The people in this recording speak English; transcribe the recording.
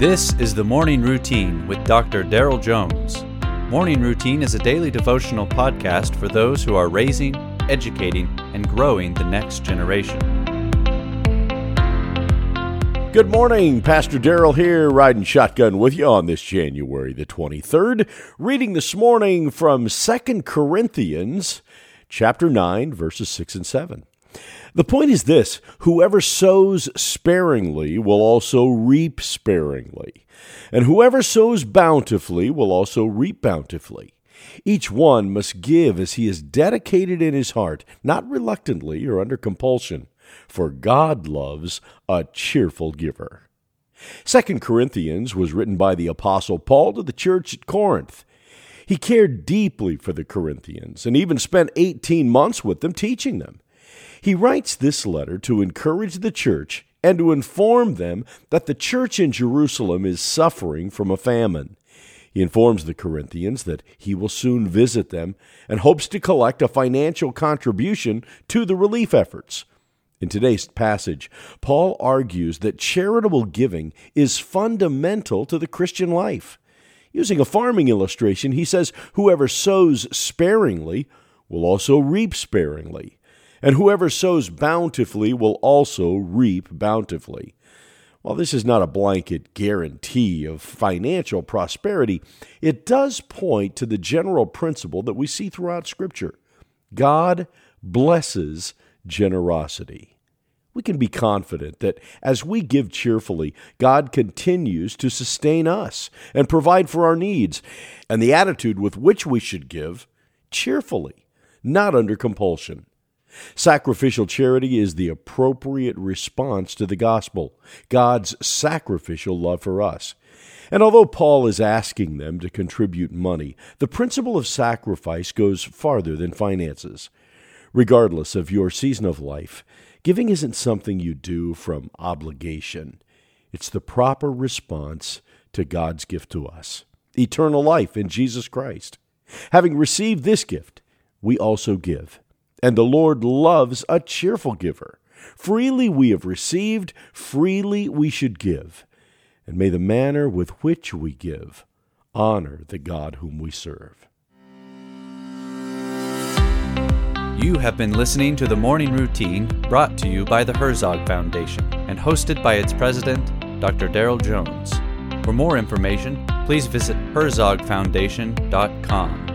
This is the Morning Routine with Dr. Daryl Jones. Morning Routine is a daily devotional podcast for those who are raising, educating, and growing the next generation. Good morning, Pastor Daryl here, riding shotgun with you on this January the 23rd, reading this morning from 2 Corinthians chapter 9 verses 6 and 7. The point is this whoever sows sparingly will also reap sparingly, and whoever sows bountifully will also reap bountifully. Each one must give as he is dedicated in his heart, not reluctantly or under compulsion, for God loves a cheerful giver. Second Corinthians was written by the Apostle Paul to the church at Corinth. He cared deeply for the Corinthians and even spent 18 months with them teaching them. He writes this letter to encourage the church and to inform them that the church in Jerusalem is suffering from a famine. He informs the Corinthians that he will soon visit them and hopes to collect a financial contribution to the relief efforts. In today's passage, Paul argues that charitable giving is fundamental to the Christian life. Using a farming illustration, he says, Whoever sows sparingly will also reap sparingly and whoever sows bountifully will also reap bountifully. While this is not a blanket guarantee of financial prosperity, it does point to the general principle that we see throughout Scripture God blesses generosity. We can be confident that as we give cheerfully, God continues to sustain us and provide for our needs, and the attitude with which we should give cheerfully, not under compulsion. Sacrificial charity is the appropriate response to the gospel, God's sacrificial love for us. And although Paul is asking them to contribute money, the principle of sacrifice goes farther than finances. Regardless of your season of life, giving isn't something you do from obligation. It's the proper response to God's gift to us eternal life in Jesus Christ. Having received this gift, we also give. And the Lord loves a cheerful giver. Freely we have received, freely we should give. And may the manner with which we give honor the God whom we serve. You have been listening to the Morning Routine brought to you by the Herzog Foundation and hosted by its president, Dr. Daryl Jones. For more information, please visit herzogfoundation.com.